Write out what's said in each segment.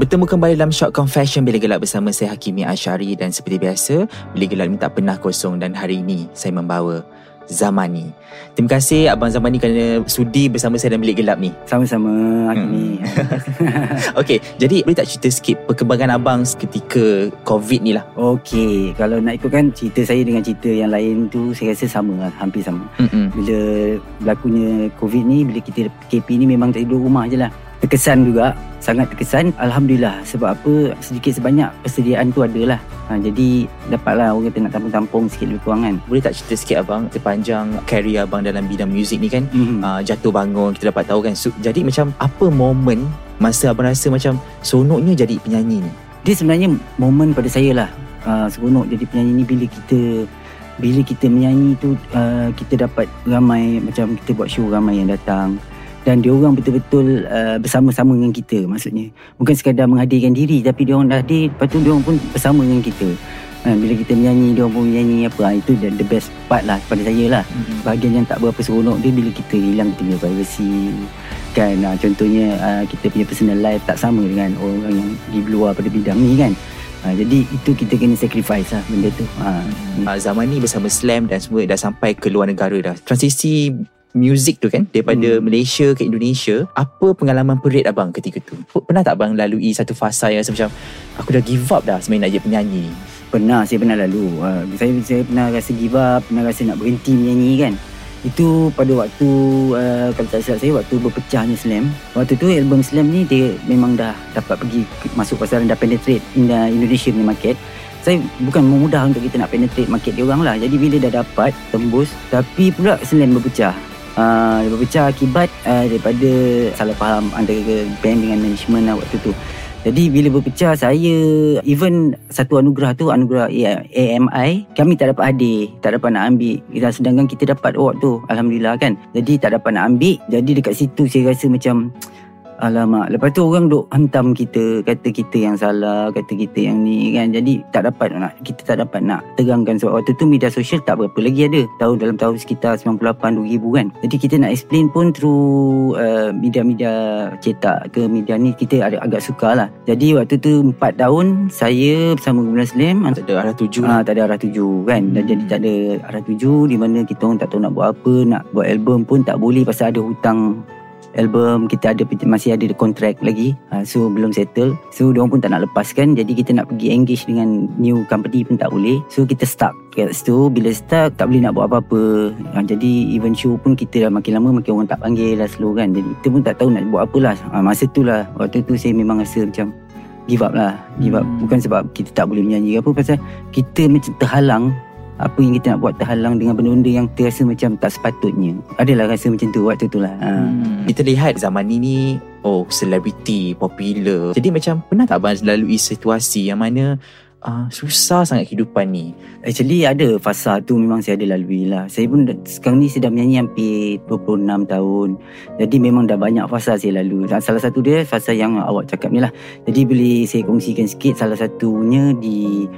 Bertemu kembali dalam Short Confession Bilik Gelap bersama saya Hakimi Ashari dan seperti biasa, Bilik Gelap ini tak pernah kosong dan hari ini saya membawa Zamani. Terima kasih Abang Zamani kerana sudi bersama saya dalam Bilik Gelap ni. Sama-sama Hakimi. Hmm. Okey, jadi boleh tak cerita sikit perkembangan Abang ketika COVID ni lah? Okey, kalau nak ikutkan cerita saya dengan cerita yang lain tu saya rasa sama lah, hampir sama. Mm-mm. Bila berlakunya COVID ni, bila kita PKP ni memang tak duduk rumah je lah. Terkesan juga, sangat terkesan. Alhamdulillah sebab apa sedikit sebanyak persediaan tu ada lah. Ha, jadi dapatlah orang kata nak tampung-tampung sikit lebih kurang kan. Boleh tak cerita sikit Abang sepanjang career Abang dalam bidang muzik ni kan? Mm-hmm. uh, jatuh bangun kita dapat tahu kan so, jadi macam apa momen masa abang rasa macam seronoknya jadi penyanyi ni Dia sebenarnya momen pada saya lah uh, Seronok jadi penyanyi ni bila kita Bila kita menyanyi tu uh, Kita dapat ramai Macam kita buat show ramai yang datang Dan dia orang betul-betul uh, bersama-sama dengan kita Maksudnya. Bukan sekadar menghadirkan diri Tapi dia orang dah hadir Lepas tu dia orang pun bersama dengan kita. Uh, Bila kita menyanyi Dia orang pun menyanyi apa uh, Itu the, the best part lah pada saya lah. Bahagian yang tak berapa seronok dia Bila kita hilang kita punya privacy Kan? Uh, contohnya uh, Kita punya personal life Tak sama dengan orang yang Di luar pada bidang ni kan? Uh, Jadi itu kita kena sacrifice lah Benda tu. Uh, uh, zaman ni bersama Slam dan semua dah sampai ke luar negara dah. Transisi muzik tu kan daripada Hmm. Malaysia ke Indonesia apa pengalaman perit abang ketika tu? Pernah tak abang lalui satu fasa yang rasa macam aku dah give up dah sebenarnya nak jadi penyanyi Pernah saya pernah lalu. Uh, saya, saya pernah rasa give up Pernah rasa nak berhenti menyanyi kan. Itu pada waktu uh, Kalau tak silap saya Waktu berpecahnya Slam. Waktu tu album Slam ni Dia memang dah Dapat pergi Masuk pasaran Dah penetrate In the Indonesia punya market. Saya bukan memudah untuk kita nak penetrate market dia orang lah. Jadi bila dah dapat tembus, tapi pula Slam berpecah. Uh, dia berpecah akibat uh, daripada salah faham antara band dengan management lah waktu tu. Jadi bila berpecah saya even satu anugerah tu anugerah AMI kami tak dapat hadir, tak dapat nak ambil. Sedangkan kita dapat award tu alhamdulillah kan. Jadi tak dapat nak ambil. Jadi dekat situ saya rasa macam Alamak Lepas tu orang duk hentam kita Kata kita yang salah Kata kita yang ni kan? Jadi tak dapat nak Kita tak dapat nak terangkan Sebab waktu tu media sosial tak berapa lagi ada. Tahun dalam tahun sekitar 98-2000 kan? Jadi kita nak explain pun Through uh, media-media cetak ke media ni Kita agak, agak suka lah. Jadi waktu tu 4 tahun Saya bersama Gubernur Slim tak ada arah tuju. Ah, tak ada arah tuju kan? Dan jadi tak ada arah tuju Di mana kita orang tak tahu nak buat apa Nak buat album pun tak boleh Pasal ada hutang album Kita ada masih ada kontrak lagi. Ha, So belum settle. So diorang pun tak nak lepaskan. Jadi kita nak pergi engage dengan New company pun tak boleh. So kita stuck kat situ. Bila stuck tak boleh nak buat apa-apa. Ha, Jadi event show pun kita dah makin lama Makin orang tak panggil lah slow kan. Jadi kita pun tak tahu nak buat apa lah ha, Masa tu lah. Waktu tu saya memang rasa macam Give up lah. Give up. Hmm. Bukan sebab kita tak boleh menyanyi apa. Pasal kita macam terhalang apa yang kita nak buat terhalang dengan benda-benda yang terasa macam tak sepatutnya. Adalah rasa macam tu waktu tu lah. Ha. Hmm. Kita lihat zaman ni ni Oh selebriti Popular Jadi macam Pernah tak abang lalui situasi Yang mana uh, Susah sangat kehidupan ni Actually ada fasa tu memang saya ada lalui lah. Saya pun sekarang ni sedang menyanyi hampir 26 tahun. Jadi memang dah banyak fasa saya lalu. Dan salah satu dia fasa yang awak cakap ni lah. Jadi boleh saya kongsikan sikit salah satunya di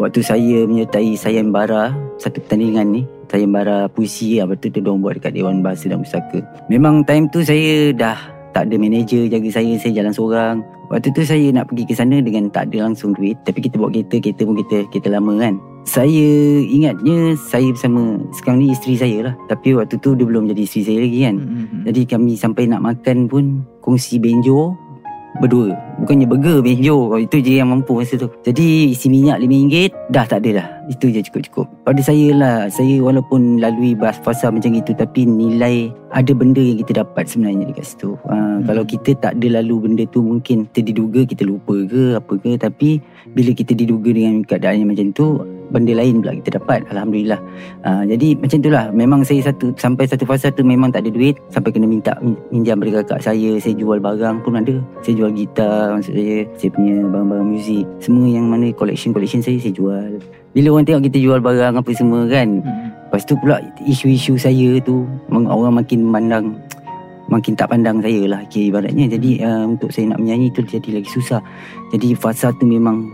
waktu saya menyertai sayembara satu pertandingan ni. Sayembara puisi lah. Tu tu diorang buat dekat Dewan Bahasa dan Pusaka. Memang time tu saya dah tak ada manager jaga saya, saya jalan seorang. Waktu tu saya nak pergi ke sana dengan tak ada langsung duit. Tapi kita bawa kereta, kereta pun kita kita lama kan. Saya ingatnya saya bersama sekarang ni isteri saya lah. Tapi waktu tu dia belum jadi isteri saya lagi kan. hmm. Jadi kami sampai nak makan pun kongsi benjo berdua bukannya burger benjo itu je yang mampu masa tu. Jadi isi minyak RM5 dah tak ada dah. Itu je cukup-cukup. Pada saya lah saya walaupun lalui bas fasa macam itu tapi nilai ada benda yang kita dapat sebenarnya dekat situ. Ha, hmm. kalau kita tak ada lalu benda tu mungkin kita diduga kita lupa ke apa ke. Tapi bila kita diduga dengan keadaan yang macam tu benda lain pula kita dapat Alhamdulillah. Uh, Jadi macam itulah Memang saya satu Sampai satu fasa tu Memang tak ada duit. Sampai kena minta Minjam dari kakak saya Saya jual barang pun ada. Saya jual gitar Maksud saya Saya punya barang-barang muzik. Semua yang mana Collection-collection saya Saya jual. Bila orang tengok kita jual barang Apa semua kan hmm. Lepas tu pula Isu-isu saya tu Orang makin memandang Makin tak pandang saya lah okay, Ibaratnya. Jadi uh, untuk saya nak menyanyi tu Jadi lagi susah. Jadi fasa tu memang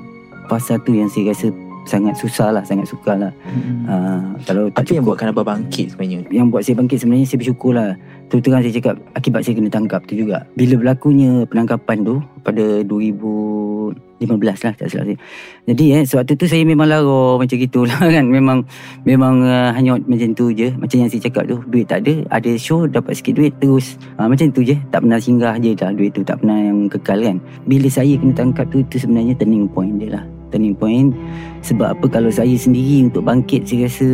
Fasa tu yang saya rasa sangat susah lah sangat suka lah. Hmm. uh, kalau tak apa cukup, yang buatkan abang bangkit sebenarnya? Yang buat saya bangkit sebenarnya saya bersyukur lah. Terus terang saya cakap akibat saya kena tangkap tu juga. Bila berlakunya penangkapan tu pada 2015 lah tak salah saya. Jadi eh sewaktu tu saya memang lara macam gitulah kan. Memang memang uh, hanya macam tu je. Macam yang saya cakap tu duit tak ada. Ada show dapat sikit duit terus. Uh, macam tu je. Tak pernah singgah je dah duit tu. Tak pernah yang kekal kan. Bila saya kena tangkap tu itu sebenarnya turning point dia lah turning point. Sebab apa kalau saya sendiri untuk bangkit saya rasa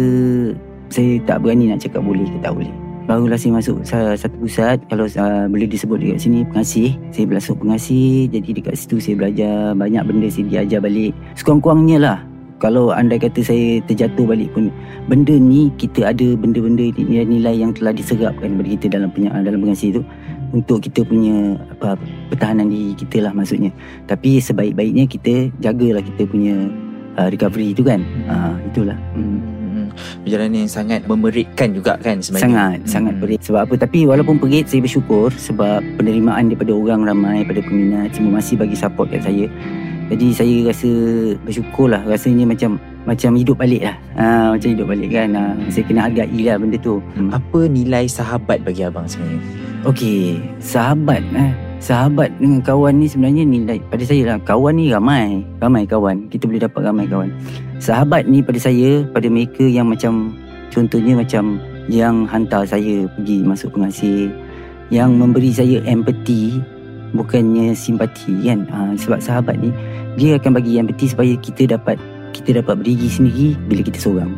saya tak berani nak cakap boleh ke tak boleh. Barulah saya masuk satu pusat. Kalau uh, boleh disebut dekat sini pengasih. Saya berlasuk pengasih. Jadi dekat situ saya belajar banyak benda saya diajar balik. Sekurang-kurangnya lah. Kalau anda kata saya terjatuh balik pun benda ni kita ada benda-benda nilai-nilai yang telah diserapkan daripada kita dalam dalam pengasih tu untuk kita punya apa pertahanan diri kita lah maksudnya. Tapi sebaik-baiknya kita jagalah kita punya uh, recovery tu kan. Uh, itulah. Hmm. hmm. perjalanan yang sangat memerikkan juga kan sebenarnya. Sangat hmm. sangat perit sebab apa? Tapi walaupun perit saya bersyukur sebab penerimaan daripada orang ramai pada peminat semua masih bagi support kat saya. Jadi saya rasa bersyukur lah. Rasanya macam macam hidup balik lah. Ha, Macam hidup balik kan. Ha, Saya kena hargai lah benda tu. Hmm. Apa nilai sahabat bagi abang sebenarnya? Okey, sahabat eh. Sahabat dengan kawan ni sebenarnya nilai pada saya lah. Kawan ni ramai, ramai kawan. Kita boleh dapat ramai kawan. Sahabat ni pada saya, pada mereka yang macam contohnya macam yang hantar saya pergi masuk pengasih, yang memberi saya empathy bukannya simpati kan. Ha, sebab sahabat ni dia akan bagi empathy supaya kita dapat kita dapat berdiri sendiri bila kita seorang.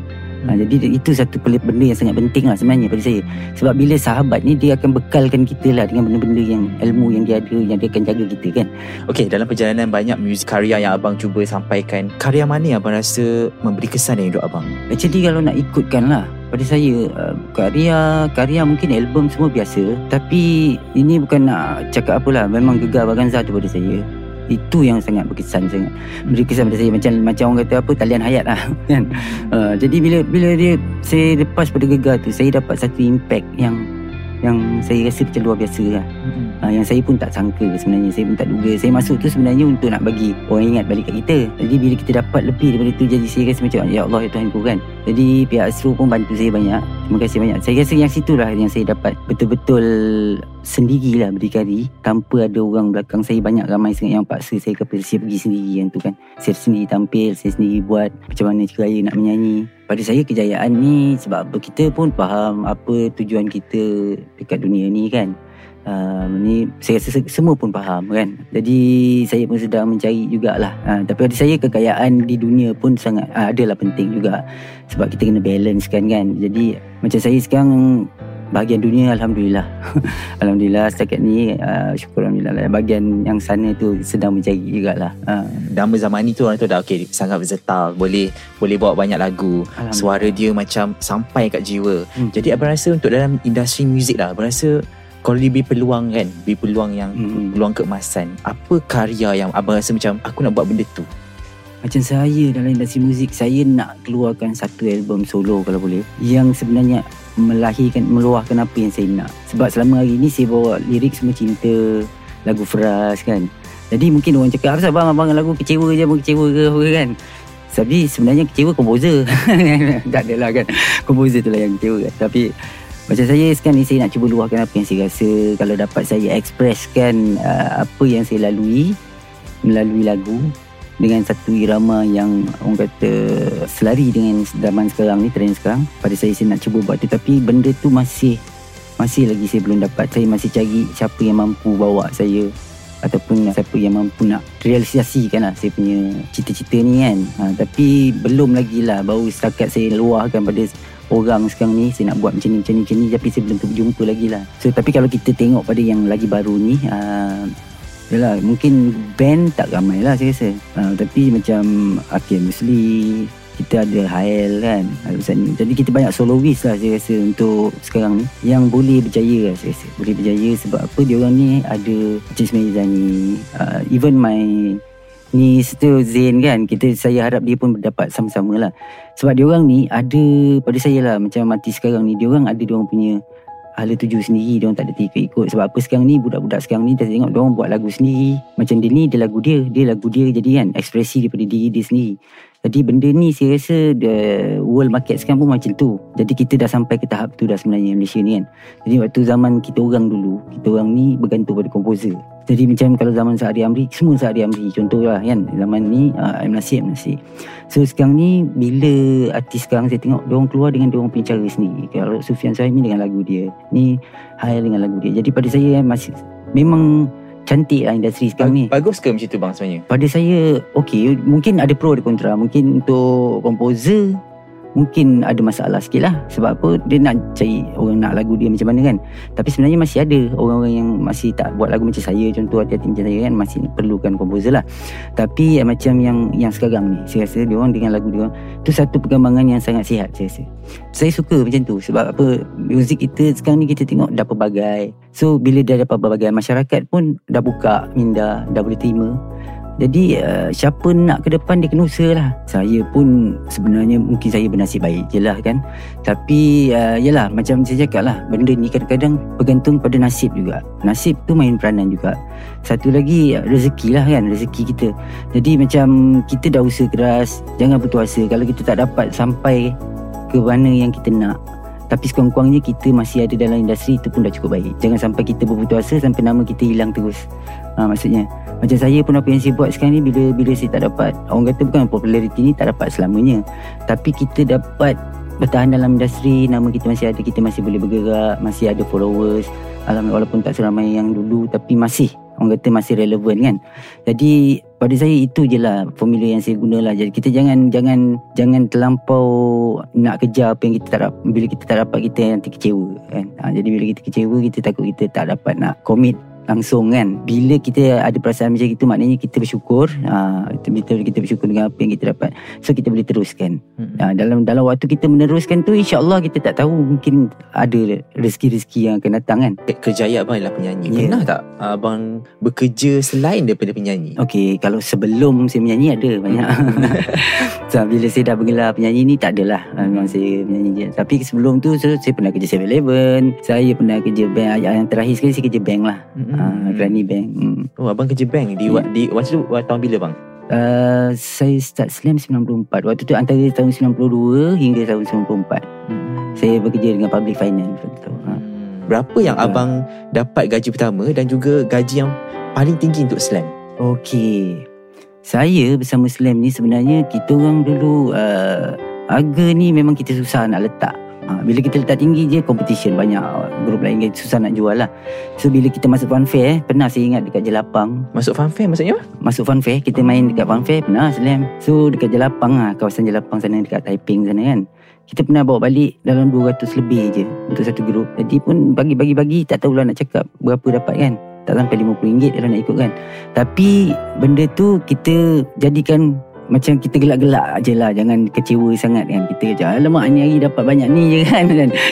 Ha, jadi itu satu benda yang sangat penting lah sebenarnya pada saya. Sebab bila sahabat ni dia akan bekalkan kita lah dengan benda-benda yang ilmu yang dia ada yang dia akan jaga kita kan. Okay dalam perjalanan banyak muzik karya yang abang cuba sampaikan. Karya mana yang abang rasa memberi kesan dalam hidup abang? Actually kalau nak ikutkan lah pada saya uh, karya karya mungkin album semua biasa tapi ini bukan nak cakap apalah memang gegar Baganza tu pada saya itu yang sangat berkesan sangat. Beri kesan pada saya. Macam macam orang kata apa talian hayat lah kan? Uh, jadi bila bila dia saya lepas pada gegar tu saya dapat satu impact yang yang saya rasa macam luar biasa lah. Mm-hmm. uh, yang saya pun tak sangka sebenarnya. Saya pun tak duga. Saya masuk tu sebenarnya untuk nak bagi orang ingat balik kat kita. Jadi bila kita dapat lebih daripada tu jadi saya rasa macam ya Allah ya Tuhan ku kan jadi pihak Astro pun bantu saya banyak. Terima kasih banyak. Saya rasa yang situlah yang saya dapat betul-betul sendirilah berdikari tanpa ada orang belakang. Saya banyak ramai sangat yang paksa saya kepada saya pergi sendiri yang tu kan. Saya sendiri tampil saya sendiri buat macam mana cara nak menyanyi pada saya kejayaan ni sebab apa kita pun faham apa tujuan kita dekat dunia ni kan. Uh, ni saya rasa semua pun faham kan. Jadi saya pun sedang mencari jugalah. Uh, tapi pada saya kekayaan di dunia pun sangat uh, adalah penting juga. Sebab kita kena balance kan kan. Jadi macam saya sekarang bahagian dunia Alhamdulillah Alhamdulillah setakat ni uh, syukur Alhamdulillah lah. bahagian yang sana tu sedang mencari jugalah uh. nama zaman ni tu orang tu dah okay, sangat versatile boleh boleh bawa banyak lagu suara dia macam sampai kat jiwa hmm. jadi abang rasa untuk dalam industri muzik lah abang rasa kalau diberi peluang kan beri peluang yang hmm. peluang keemasan apa karya yang abang rasa macam aku nak buat benda tu macam saya dalam industri muzik Saya nak keluarkan satu album solo kalau boleh Yang sebenarnya melahirkan Meluahkan apa yang saya nak. Sebab selama hari ni saya bawa lirik semua cinta Lagu Fras kan. Jadi mungkin orang cakap Apa bang abang lagu kecewa je Abang kecewa ke? apa kan. Tapi sebenarnya kecewa komposer. Tak adalah kan. Komposer tu lah yang kecewa kan. Tapi macam saya sekarang ni saya nak cuba luahkan apa yang saya rasa. Kalau dapat saya expresskan uh, apa yang saya lalui Melalui lagu dengan satu irama yang orang kata selari dengan zaman sekarang ni trend sekarang. Pada saya saya nak cuba buat tu. Tapi benda tu masih masih lagi saya belum dapat. Saya masih cari siapa yang mampu bawa saya ataupun siapa yang mampu nak realisasikan lah saya punya cita-cita ni kan. Ha, tapi belum lagi lah baru setakat saya luahkan pada orang sekarang ni saya nak buat macam ni macam ni macam ni tapi saya belum jumpa lagi lah. So tapi kalau kita tengok pada yang lagi baru ni uh, Yalah, mungkin band tak ramai lah saya rasa. Uh, Tapi macam Akhil Musli Kita ada Hael kan? Ni. Jadi kita banyak soloist lah saya rasa Untuk sekarang ni. Yang boleh berjaya lah saya rasa. Boleh berjaya sebab apa? Dia orang ni ada Macam Ismail Zani uh, Even my ni still Zain kan? Kita saya harap dia pun dapat sama-sama lah. Sebab dia orang ni ada pada saya lah macam mati sekarang ni dia orang ada dia orang punya hala tuju sendiri dia orang tak ada ikut-ikut sebab apa sekarang ni budak-budak sekarang ni dah tengok dia orang buat lagu sendiri macam dia ni dia lagu dia dia lagu dia jadi kan ekspresi daripada diri dia sendiri jadi benda ni saya rasa the world market sekarang pun macam tu. Jadi kita dah sampai ke tahap tu dah sebenarnya Malaysia ni kan. Jadi waktu zaman kita orang dulu, kita orang ni bergantung pada komposer. Jadi macam kalau zaman Sa'adi Amri, semua Sa'adi Amri contohlah kan. Zaman ni uh, M. Nasib, M. Nasib. So sekarang ni bila artis sekarang saya tengok dia orang keluar dengan dia orang punya cara sendiri. Kalau Sufian Saimi dengan lagu dia, ni Hayal dengan lagu dia. Jadi pada saya masih memang cantik lah industri sekarang ni. Bagus ke macam tu bang sebenarnya? Pada saya, okey. Mungkin ada pro ada kontra. Mungkin untuk komposer, mungkin ada masalah sikit lah. Sebab apa? Dia nak cari orang nak lagu dia macam mana kan? Tapi sebenarnya masih ada orang-orang yang masih tak buat lagu macam saya. Contoh hati-hati macam saya kan masih perlukan komposer lah. Tapi eh, macam yang yang sekarang ni saya rasa dia orang dengan lagu dia orang tu satu perkembangan yang sangat sihat saya rasa. Saya suka macam tu. Sebab apa? Muzik kita sekarang ni kita tengok dah pelbagai. So bila dah dapat pelbagai masyarakat pun dah buka minda dah boleh terima jadi uh, siapa nak ke depan dia kena usaha lah. Saya pun sebenarnya mungkin saya bernasib baik je lah kan. Tapi uh, yalah macam saya cakap lah. Benda ni kadang-kadang bergantung pada nasib juga. Nasib tu main peranan juga. Satu lagi rezeki lah kan. Rezeki kita. Jadi macam kita dah usaha keras. Jangan putus asa. Kalau kita tak dapat sampai ke mana yang kita nak. Tapi sekurang-kurangnya kita masih ada dalam industri itu pun dah cukup baik. Jangan sampai kita berputus asa sampai nama kita hilang terus. Ha, maksudnya macam saya pun apa yang saya buat sekarang ni bila bila saya tak dapat orang kata bukan populariti ni tak dapat selamanya. Tapi kita dapat bertahan dalam industri nama kita masih ada kita masih boleh bergerak masih ada followers. Alhamdulillah walaupun tak seramai yang dulu tapi masih orang kata masih relevan kan? Jadi pada saya itu je lah formula yang saya guna lah jadi kita jangan jangan jangan terlampau nak kejar apa yang kita tak dapat bila kita tak dapat kita nanti kecewa kan? Ha, jadi bila kita kecewa kita takut kita tak dapat nak commit langsung kan. Bila kita ada perasaan macam itu maknanya kita bersyukur. Ha, kita, kita bersyukur dengan apa yang kita dapat. So kita boleh teruskan. Hmm. ha, dalam dalam waktu kita meneruskan tu insyaallah kita tak tahu mungkin ada rezeki-rezeki yang akan datang kan. Kejayaan abang adalah penyanyi. Yeah. pernah tak abang bekerja selain daripada penyanyi? Okey kalau sebelum saya menyanyi ada banyak. So, bila saya dah bergelar penyanyi ni tak adalah. Ha, memang saya menyanyi je. Tapi sebelum tu so, saya pernah kerja 7-Eleven saya pernah kerja bank. Yang terakhir sekali saya kerja bank lah. Hmm. Uh, Granny Bank hmm. Oh abang kerja bank Di, yeah. di waktu tu Tahun bila bang? Uh, saya start Slam 94 Waktu tu antara tahun 92 Hingga tahun 94 hmm. Saya bekerja dengan public finance tu. Ha. Berapa yang uh. abang Dapat gaji pertama Dan juga gaji yang Paling tinggi untuk Slam? Okey Saya bersama Slam ni Sebenarnya Kita orang dulu uh, Harga ni memang kita susah nak letak Ha, bila kita letak tinggi je competition banyak grup lain kan susah nak jual lah. So bila kita masuk fun fair pernah saya ingat dekat Jelapang. Masuk fun fair maksudnya apa? Masuk fun fair kita main dekat fun fair pernah Slam. So dekat Jelapang lah kawasan Jelapang sana dekat Taiping sana kan. Kita pernah bawa balik dalam 200 lebih je untuk satu grup. Jadi pun bagi-bagi-bagi tak tahulah nak cakap berapa dapat kan. Tak sampai RM50 kalau nak ikut kan. Tapi benda tu kita jadikan macam kita gelak-gelak je lah. Jangan kecewa sangat kan Kita macam Alamak ni hari dapat banyak ni je kan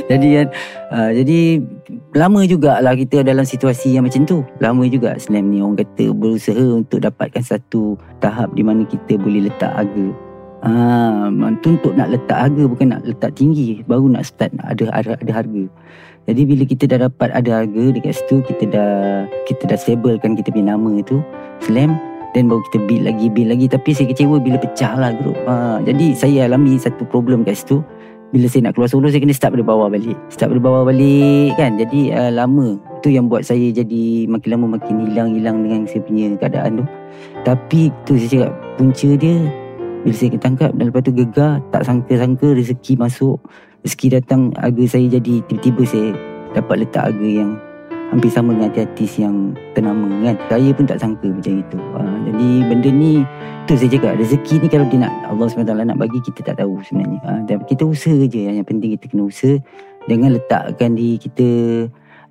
Jadi kan uh, Jadi Lama jugalah kita dalam situasi yang macam tu. Lama juga Slam ni. Orang kata Berusaha untuk dapatkan satu Tahap di mana kita boleh letak harga. Ah, tu untuk nak letak harga bukan nak letak tinggi. Baru nak start ada ada, ada harga. Jadi bila kita dah dapat ada harga dekat situ kita dah kita dah stablekan kita punya nama tu Slam dan baru kita build lagi Build lagi. Tapi saya kecewa bila pecah lah grup ha, Jadi saya alami satu problem kat situ. Bila saya nak keluar solo Saya kena start dari bawah balik. Start dari bawah balik kan? Jadi uh, lama Itu yang buat saya jadi Makin lama makin hilang-hilang Dengan saya punya keadaan tu. Tapi tu saya cakap Punca dia Bila saya ketangkap Dan lepas tu gegar Tak sangka-sangka rezeki masuk. Rezeki datang Harga saya jadi Tiba-tiba saya Dapat letak harga yang hampir sama dengan artis yang ternama kan. Saya pun tak sangka macam itu. Uh, jadi benda ni tu saya cakap rezeki ni kalau dia nak Allah SWT nak bagi kita tak tahu sebenarnya. Dan kita usaha je yang penting kita kena usaha. Jangan letakkan di kita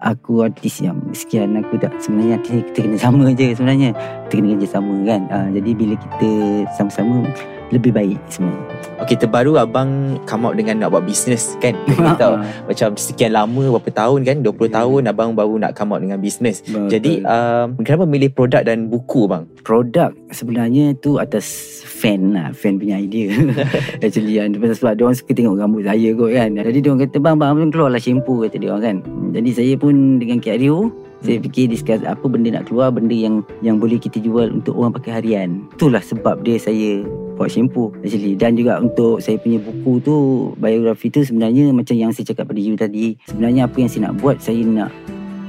aku artis yang sekian aku tak sebenarnya artis kita kena sama je sebenarnya. Kita kena kerja sama kan. Uh, jadi bila kita sama-sama lebih baik sebenarnya Okey, terbaru abang come out dengan nak buat bisnes kan? Tahu macam sekian lama berapa tahun kan? 20 Ya. tahun abang baru nak come out dengan bisnes. Betul. Jadi um, kenapa milih produk dan buku bang? produk sebenarnya tu atas fan lah fan punya idea actually kan sebab dia orang suka tengok rambut saya kot kan jadi dia orang kata bang bang abang keluar lah shampoo kata dia orang kan jadi saya pun dengan Kak Rio saya fikir discuss apa benda nak keluar benda yang yang boleh kita jual untuk orang pakai harian itulah sebab dia saya buat shampoo actually. Dan juga untuk saya punya buku tu biografi tu sebenarnya macam yang saya cakap pada you tadi. Sebenarnya apa yang saya nak buat saya nak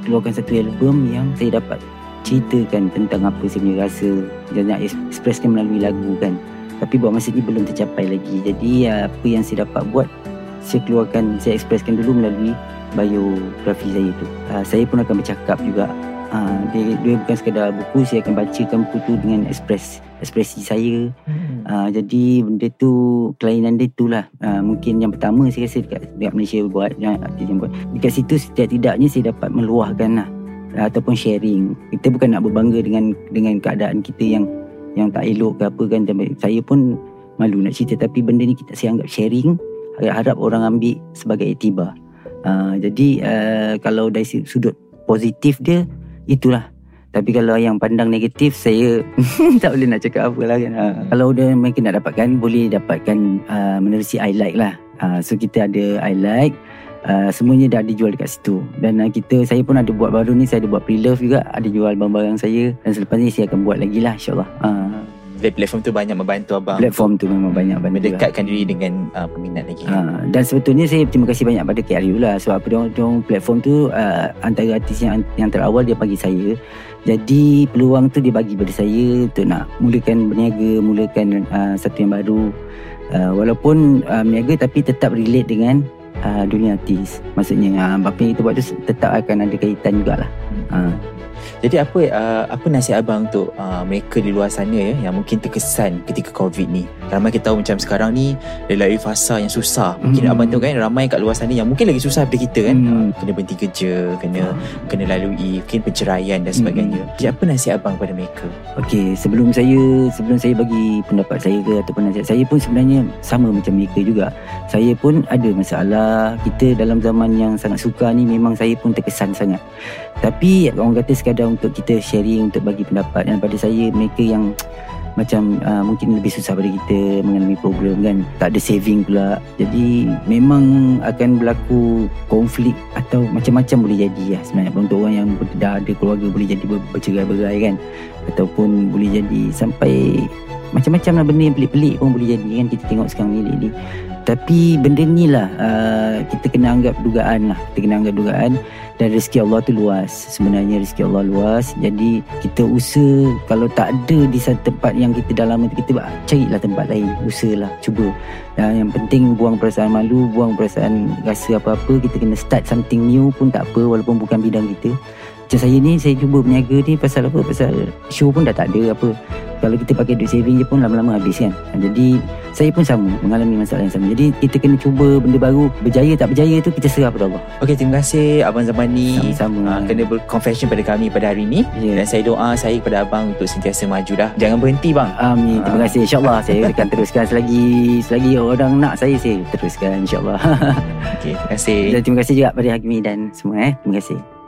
keluarkan satu album yang saya dapat ceritakan tentang apa saya punya rasa dan nak expresskan melalui lagu kan. Tapi buat masa ni belum tercapai lagi. Jadi apa yang saya dapat buat saya keluarkan saya expresskan dulu melalui biografi saya tu. Uh, saya pun akan bercakap juga uh, dia, dia bukan sekadar buku saya akan bacakan buku tu dengan express ekspresi saya. Uh, jadi benda tu kelainan dia tu lah. Uh, mungkin yang pertama saya rasa dekat, dekat Malaysia buat yang buat. Dekat situ setidak-tidaknya saya dapat meluahkan lah. Uh, ataupun sharing. Kita bukan nak berbangga dengan dengan keadaan kita yang yang tak elok ke apa kan. Saya pun malu nak cerita. Tapi benda ni kita saya anggap sharing harap orang ambil sebagai iktibar. Uh, jadi uh, kalau dari sudut positif dia itulah. Tapi kalau yang pandang negatif saya tak boleh nak cakap apa lah kan. Uh, kalau dia mereka nak dapatkan boleh dapatkan uh, menerusi I like lah. Uh, so kita ada I like Uh, semuanya dah dijual dekat situ. Dan uh, kita saya pun ada buat baru ni saya ada buat pre-love juga. Ada jual barang-barang saya. Dan selepas ni saya akan buat lagi lah insyaAllah. Uh, platform tu banyak membantu abang platform tu memang banyak bantu lah. mendekatkan diri dengan uh, peminat lagi. Ha, dan sebetulnya saya terima kasih banyak pada KRU lah sebab apa dia orang platform tu uh, antara artis yang yang terawal dia bagi saya. Jadi peluang tu dia bagi pada saya untuk nak mulakan berniaga, mulakan uh, satu yang baru. Uh, walaupun uh, berniaga tapi tetap relate dengan uh, dunia artis. Maksudnya uh, apa yang kita buat tu tetap akan ada kaitan jugalah. Uh, Jadi apa uh, apa nasihat abang untuk uh, mereka di luar sana ya yang mungkin terkesan ketika COVID ni? Ramai kita tahu macam sekarang ni lalui fasa yang susah. Mungkin Hmm. abang tahu kan ramai kat luar sana yang mungkin lagi susah daripada kita kan. Hmm. Uh, kena berhenti kerja, kena kena lalui mungkin penceraian dan sebagainya. Jadi apa nasihat abang kepada mereka? Okey, sebelum saya sebelum saya bagi pendapat saya ke ataupun nasihat saya pun sebenarnya sama macam mereka juga. Saya pun ada masalah. Kita dalam zaman yang sangat suka ni memang saya pun terkesan sangat. Tapi orang kata sekadar untuk kita sharing untuk bagi pendapat dan pada saya mereka yang macam uh, mungkin lebih susah pada kita mengalami problem kan. Tak ada saving pula. Jadi memang akan berlaku konflik atau macam-macam boleh jadi lah sebenarnya. Untuk orang yang dah ada keluarga boleh jadi ber- bercerai-berai kan. Ataupun boleh jadi sampai macam-macam lah benda yang pelik-pelik pun boleh jadi kan. Kita tengok sekarang ni lately tapi benda ni lah uh, kita kena anggap dugaan lah. Kita kena anggap dugaan dan rezeki Allah tu luas. Sebenarnya rezeki Allah luas. Jadi kita usaha kalau tak ada di satu tempat yang kita dah lama kita carilah tempat lain. Usahalah cuba. Dan yang penting buang perasaan malu buang perasaan rasa apa-apa. Kita kena start something new pun tak apa walaupun bukan bidang kita. Macam saya ni saya cuba berniaga ni pasal apa? Pasal show pun dah tak ada apa kalau kita pakai duit saving je pun lama-lama habis kan Ha, jadi saya pun sama mengalami masalah yang sama jadi kita kena cuba benda baru berjaya tak berjaya tu kita serah pada Allah Okey, terima kasih abang Zamani. Sama-sama. Uh, kena berconfession pada kami pada hari ini. Ya. Dan saya doa saya kepada abang untuk sentiasa maju dah. Jangan berhenti bang. Amin. Terima Ah. kasih. InsyaAllah saya akan teruskan selagi selagi orang nak saya saya teruskan insyaAllah. Okey, terima kasih. Dan terima kasih juga pada Hakimi dan semua eh. Terima kasih.